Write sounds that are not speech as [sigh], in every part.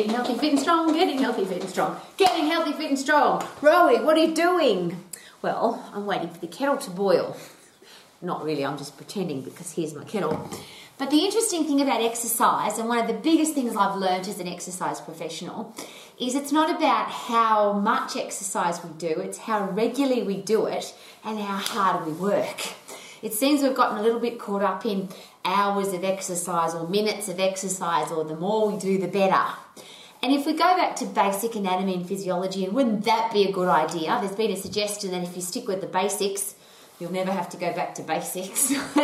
Getting healthy, fit and strong, getting healthy, fit and strong, getting healthy, fit and strong. Rowie, what are you doing? Well, I'm waiting for the kettle to boil. Not really, I'm just pretending because here's my kettle. But the interesting thing about exercise, and one of the biggest things I've learned as an exercise professional, is it's not about how much exercise we do, it's how regularly we do it and how hard we work. It seems we've gotten a little bit caught up in hours of exercise or minutes of exercise, or the more we do, the better. And if we go back to basic anatomy and physiology, and wouldn't that be a good idea? There's been a suggestion that if you stick with the basics, you'll never have to go back to basics. [laughs]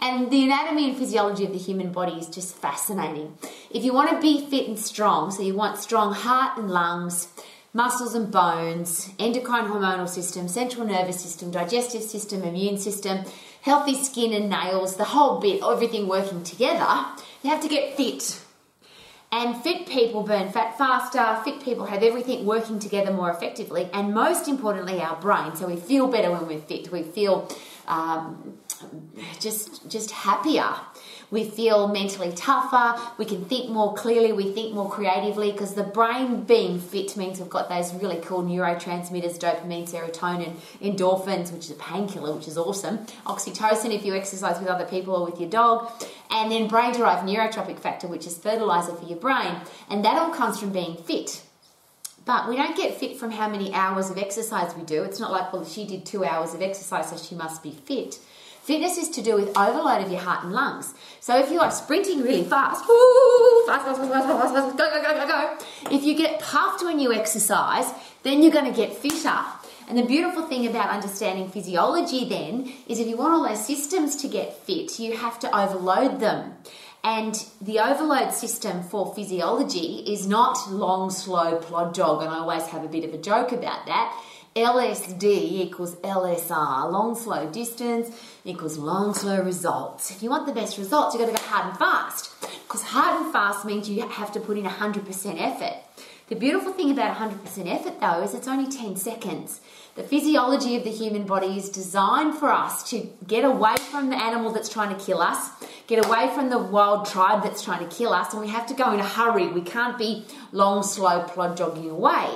and the anatomy and physiology of the human body is just fascinating. If you want to be fit and strong, so you want strong heart and lungs, muscles and bones, endocrine hormonal system, central nervous system, digestive system, immune system, healthy skin and nails, the whole bit, everything working together, you have to get fit. And fit people burn fat faster, fit people have everything working together more effectively, and most importantly, our brain. So we feel better when we're fit, we feel um, just, just happier we feel mentally tougher, we can think more clearly, we think more creatively because the brain being fit means we've got those really cool neurotransmitters dopamine, serotonin, endorphins, which is a painkiller, which is awesome, oxytocin if you exercise with other people or with your dog, and then brain derived neurotrophic factor, which is fertilizer for your brain, and that all comes from being fit. But we don't get fit from how many hours of exercise we do. It's not like, well, she did two hours of exercise, so she must be fit. Fitness is to do with overload of your heart and lungs. So if you are sprinting really fast, fast, fast, fast, fast, fast, fast, go, go, go, go, go. If you get puffed when you exercise, then you're going to get fitter. And the beautiful thing about understanding physiology then is if you want all those systems to get fit, you have to overload them. And the overload system for physiology is not long, slow plod dog. And I always have a bit of a joke about that. LSD equals LSR, long slow distance equals long slow results. If you want the best results, you've got to go hard and fast. Because hard and fast means you have to put in 100% effort. The beautiful thing about 100% effort though is it's only 10 seconds. The physiology of the human body is designed for us to get away from the animal that's trying to kill us, get away from the wild tribe that's trying to kill us, and we have to go in a hurry. We can't be long, slow plod jogging away.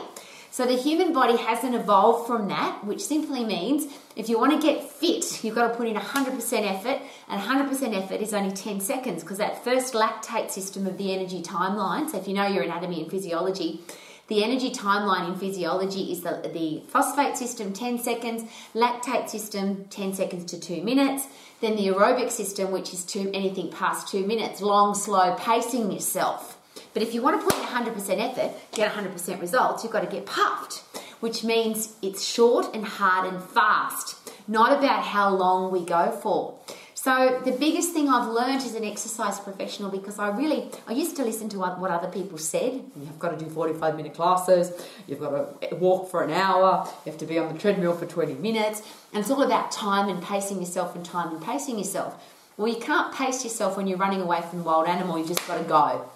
So the human body hasn't evolved from that, which simply means if you want to get fit, you've got to put in 100% effort, and 100% effort is only 10 seconds because that first lactate system of the energy timeline. So if you know your anatomy and physiology, the energy timeline in physiology is the, the phosphate system 10 seconds, lactate system 10 seconds to 2 minutes, then the aerobic system, which is two, anything past 2 minutes, long, slow, pacing yourself. But if you want to put in 100% effort, get 100% results, you've got to get puffed, which means it's short and hard and fast, not about how long we go for. So the biggest thing I've learned as an exercise professional, because I really, I used to listen to what other people said. You've got to do 45 minute classes. You've got to walk for an hour. You have to be on the treadmill for 20 minutes. And it's all about time and pacing yourself and time and pacing yourself. Well, you can't pace yourself when you're running away from a wild animal. You've just got to go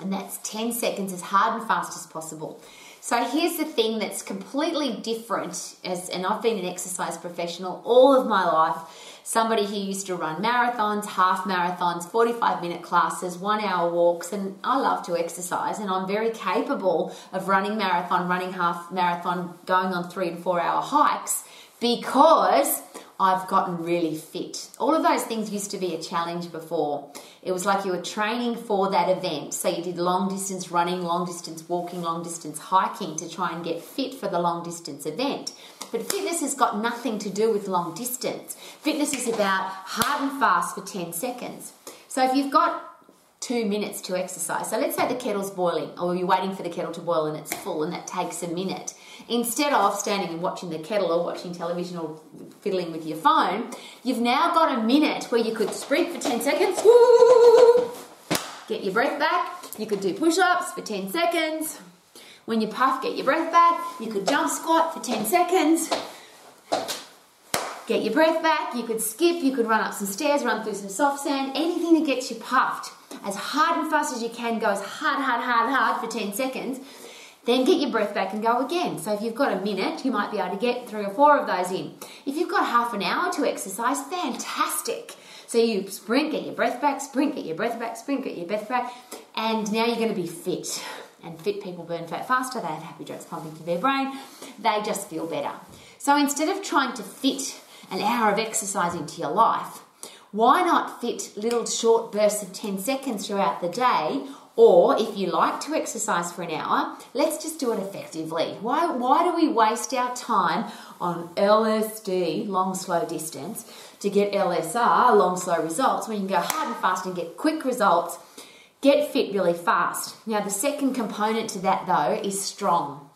and that's 10 seconds as hard and fast as possible. So here's the thing that's completely different as and I've been an exercise professional all of my life. Somebody who used to run marathons, half marathons, 45 minute classes, 1 hour walks and I love to exercise and I'm very capable of running marathon, running half marathon, going on 3 and 4 hour hikes because I've gotten really fit. All of those things used to be a challenge before. It was like you were training for that event. So you did long distance running, long distance walking, long distance hiking to try and get fit for the long distance event. But fitness has got nothing to do with long distance. Fitness is about hard and fast for 10 seconds. So if you've got two minutes to exercise, so let's say the kettle's boiling or you're waiting for the kettle to boil and it's full and that takes a minute Instead of standing and watching the kettle or watching television or fiddling with your phone, you've now got a minute where you could sprint for 10 seconds, get your breath back. You could do push ups for 10 seconds. When you puff, get your breath back. You could jump squat for 10 seconds. Get your breath back. You could skip. You could run up some stairs, run through some soft sand. Anything that gets you puffed as hard and fast as you can. Go as hard, hard, hard, hard for 10 seconds then get your breath back and go again. So if you've got a minute, you might be able to get three or four of those in. If you've got half an hour to exercise, fantastic. So you sprint, get your breath back, sprint, get your breath back, sprint, get your breath back, and now you're going to be fit. and fit people burn fat faster, they have happy drugs pumping through their brain, they just feel better. So instead of trying to fit an hour of exercise into your life, why not fit little short bursts of 10 seconds throughout the day? Or if you like to exercise for an hour, let's just do it effectively. Why, why do we waste our time on LSD, long slow distance, to get LSR, long slow results, when you can go hard and fast and get quick results? Get fit really fast. Now, the second component to that though is strong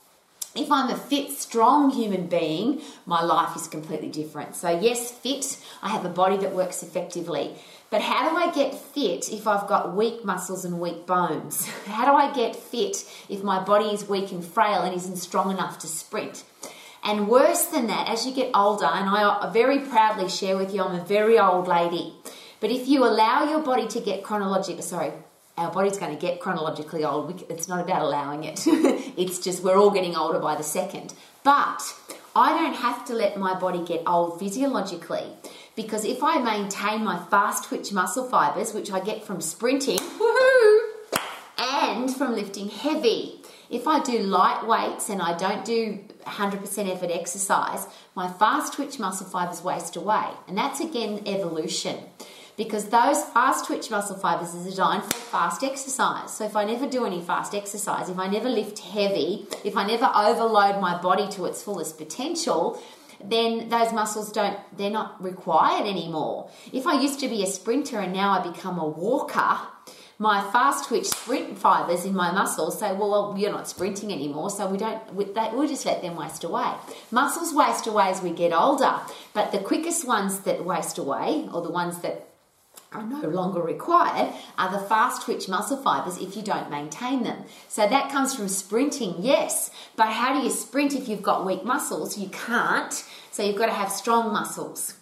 if I'm a fit, strong human being, my life is completely different. So, yes, fit, I have a body that works effectively. But how do I get fit if I've got weak muscles and weak bones? [laughs] How do I get fit if my body is weak and frail and isn't strong enough to sprint? And worse than that, as you get older, and I very proudly share with you, I'm a very old lady. But if you allow your body to get chronological, sorry, our body's going to get chronologically old. It's not about allowing it. [laughs] it's just we're all getting older by the second. But I don't have to let my body get old physiologically because if I maintain my fast twitch muscle fibers, which I get from sprinting, and from lifting heavy, if I do light weights and I don't do 100% effort exercise, my fast twitch muscle fibers waste away. And that's again evolution because those fast twitch muscle fibers are designed for fast exercise. So if I never do any fast exercise, if I never lift heavy, if I never overload my body to its fullest potential, then those muscles don't they're not required anymore. If I used to be a sprinter and now I become a walker, my fast twitch sprint fibers in my muscles say, well, you're not sprinting anymore, so we don't, we, we'll just let them waste away. Muscles waste away as we get older, but the quickest ones that waste away, or the ones that are no longer required are the fast twitch muscle fibers if you don't maintain them. So that comes from sprinting, yes, but how do you sprint if you've got weak muscles? You can't. So you've got to have strong muscles.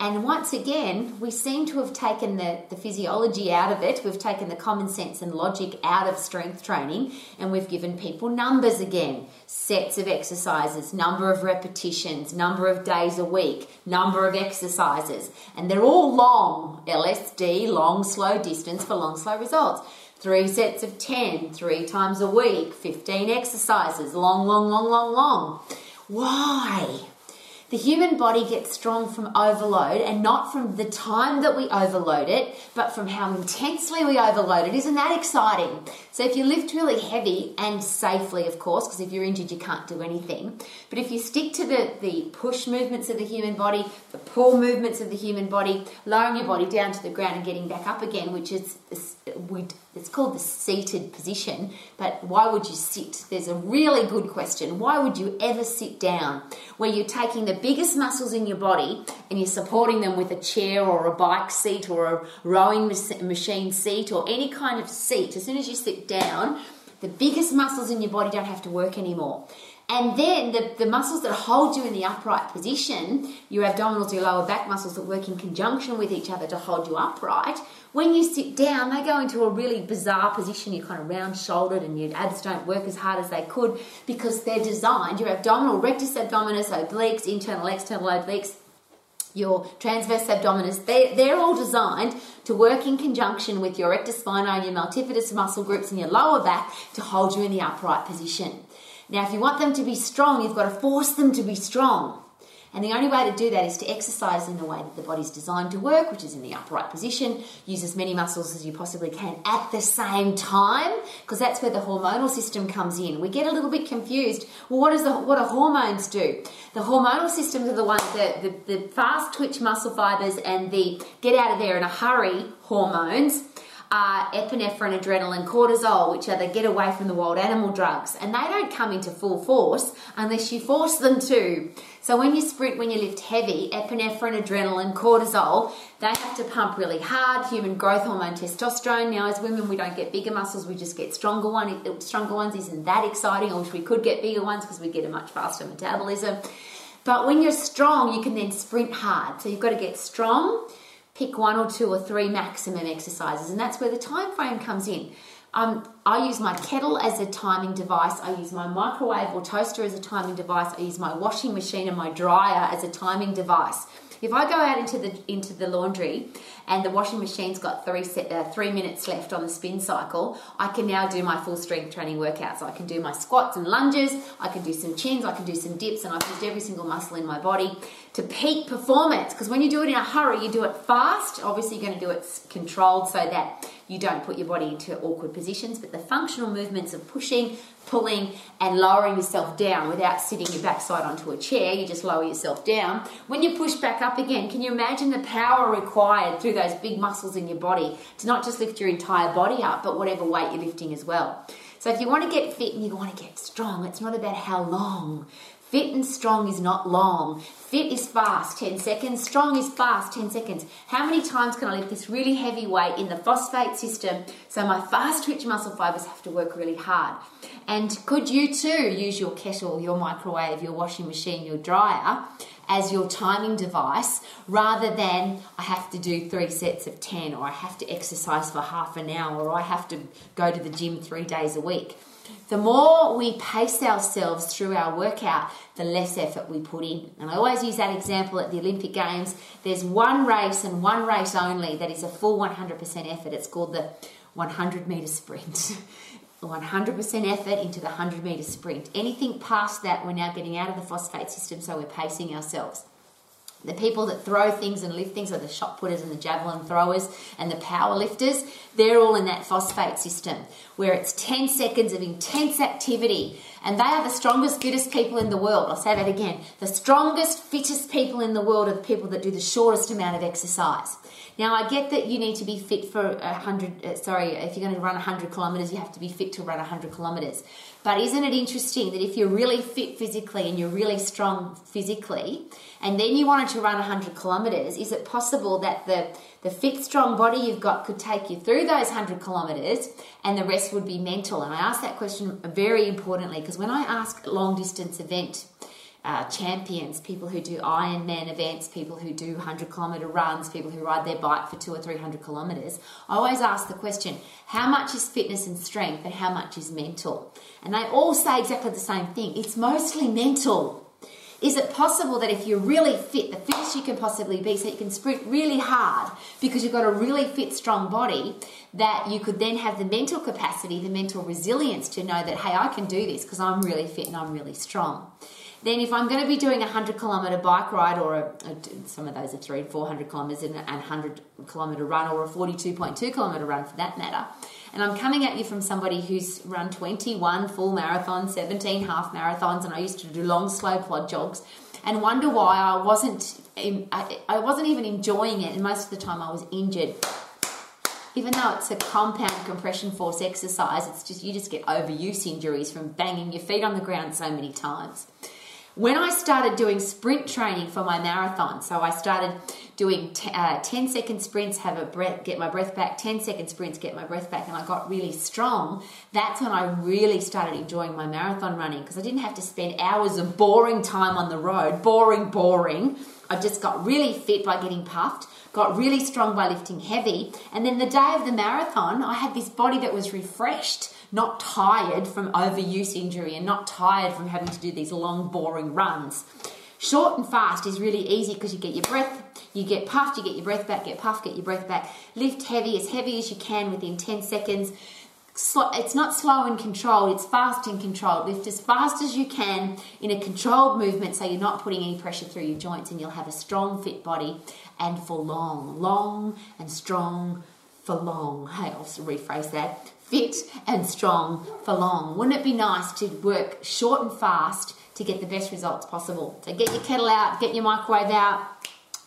And once again, we seem to have taken the, the physiology out of it. We've taken the common sense and logic out of strength training and we've given people numbers again sets of exercises, number of repetitions, number of days a week, number of exercises. And they're all long LSD, long, slow distance for long, slow results. Three sets of 10, three times a week, 15 exercises, long, long, long, long, long. Why? The human body gets strong from overload and not from the time that we overload it, but from how intensely we overload it. Isn't that exciting? So, if you lift really heavy and safely, of course, because if you're injured, you can't do anything. But if you stick to the, the push movements of the human body, the pull movements of the human body, lowering your body down to the ground and getting back up again, which is it's called the seated position, but why would you sit? There's a really good question. Why would you ever sit down where you're taking the biggest muscles in your body and you're supporting them with a chair or a bike seat or a rowing machine seat or any kind of seat? As soon as you sit down, the biggest muscles in your body don't have to work anymore. And then the, the muscles that hold you in the upright position, your abdominals, your lower back muscles that work in conjunction with each other to hold you upright, when you sit down, they go into a really bizarre position. You're kind of round shouldered and your abs don't work as hard as they could because they're designed, your abdominal, rectus abdominis, obliques, internal, external obliques, your transverse abdominis, they, they're all designed to work in conjunction with your erector spinae and your multifidus muscle groups in your lower back to hold you in the upright position. Now, if you want them to be strong, you've got to force them to be strong. And the only way to do that is to exercise in the way that the body's designed to work, which is in the upright position. Use as many muscles as you possibly can at the same time, because that's where the hormonal system comes in. We get a little bit confused. Well, what does the what do hormones do? The hormonal systems are the ones that the, the fast twitch muscle fibers and the get out of there in a hurry hormones are epinephrine, adrenaline, cortisol, which are the get away from the wild animal drugs. And they don't come into full force unless you force them to. So when you sprint, when you lift heavy, epinephrine, adrenaline, cortisol, they have to pump really hard. Human growth hormone, testosterone. Now, as women, we don't get bigger muscles; we just get stronger one. Stronger ones isn't that exciting. I wish we could get bigger ones because we get a much faster metabolism. But when you're strong, you can then sprint hard. So you've got to get strong pick one or two or three maximum exercises, and that's where the time frame comes in. Um, I use my kettle as a timing device. I use my microwave or toaster as a timing device. I use my washing machine and my dryer as a timing device. If I go out into the into the laundry and the washing machine's got three set, uh, three minutes left on the spin cycle, I can now do my full strength training workouts. I can do my squats and lunges. I can do some chins. I can do some dips, and I've used every single muscle in my body to peak performance. Because when you do it in a hurry, you do it fast. Obviously, you're going to do it controlled so that you don't put your body into awkward positions. But the functional movements of pushing, pulling, and lowering yourself down without sitting your backside onto a chair, you just lower yourself down. When you push back up again, can you imagine the power required through those big muscles in your body to not just lift your entire body up, but whatever weight you're lifting as well? So if you want to get fit and you want to get strong, it's not about how long. Fit and strong is not long. Fit is fast, 10 seconds. Strong is fast, 10 seconds. How many times can I lift this really heavy weight in the phosphate system so my fast twitch muscle fibers have to work really hard? And could you too use your kettle, your microwave, your washing machine, your dryer as your timing device rather than I have to do three sets of 10 or I have to exercise for half an hour or I have to go to the gym three days a week? The more we pace ourselves through our workout, the less effort we put in. And I always use that example at the Olympic Games. There's one race and one race only that is a full 100% effort. It's called the 100 meter sprint. [laughs] 100% effort into the 100 meter sprint. Anything past that, we're now getting out of the phosphate system, so we're pacing ourselves. The people that throw things and lift things are the shot putters and the javelin throwers and the power lifters. They're all in that phosphate system where it's 10 seconds of intense activity and they are the strongest, fittest people in the world. I'll say that again. The strongest, fittest people in the world are the people that do the shortest amount of exercise. Now, I get that you need to be fit for a hundred. Uh, sorry, if you're going to run hundred kilometers, you have to be fit to run hundred kilometers. But isn't it interesting that if you're really fit physically and you're really strong physically, and then you wanted to run 100 kilometers, is it possible that the, the fit, strong body you've got could take you through those 100 kilometers and the rest would be mental? And I ask that question very importantly because when I ask long distance event uh, champions, people who do Ironman events, people who do 100 kilometer runs, people who ride their bike for two or 300 kilometers, I always ask the question how much is fitness and strength and how much is mental? And they all say exactly the same thing it's mostly mental. Is it possible that if you're really fit, the fittest you can possibly be, so you can sprint really hard because you've got a really fit, strong body, that you could then have the mental capacity, the mental resilience to know that, hey, I can do this because I'm really fit and I'm really strong? Then, if I'm going to be doing a 100 kilometre bike ride, or a, a, some of those are three, 400 kilometres and a 100 kilometre run, or a 42.2 kilometre run for that matter, and I'm coming at you from somebody who's run 21 full marathons, 17 half marathons, and I used to do long, slow plod jogs, and wonder why I wasn't, I wasn't even enjoying it, and most of the time I was injured even though it's a compound compression force exercise, it's just you just get overuse injuries from banging your feet on the ground so many times. When I started doing sprint training for my marathon, so I started doing t- uh, 10 second sprints, have a breath, get my breath back, 10 second sprints, get my breath back, and I got really strong. That's when I really started enjoying my marathon running because I didn't have to spend hours of boring time on the road, boring, boring. I just got really fit by getting puffed, got really strong by lifting heavy, and then the day of the marathon, I had this body that was refreshed not tired from overuse injury and not tired from having to do these long, boring runs. Short and fast is really easy because you get your breath, you get puffed, you get your breath back, get puffed, get your breath back. Lift heavy, as heavy as you can within 10 seconds. It's not slow and controlled, it's fast and controlled. Lift as fast as you can in a controlled movement so you're not putting any pressure through your joints and you'll have a strong, fit body and for long, long and strong for long. Hey, I'll rephrase that fit and strong for long. Wouldn't it be nice to work short and fast to get the best results possible? So get your kettle out, get your microwave out,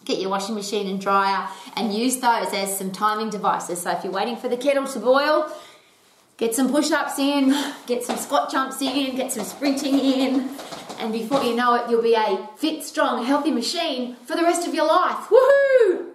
get your washing machine and dryer, and use those as some timing devices. So if you're waiting for the kettle to boil, get some push ups in, get some squat jumps in, get some sprinting in, and before you know it, you'll be a fit, strong, healthy machine for the rest of your life. Woohoo!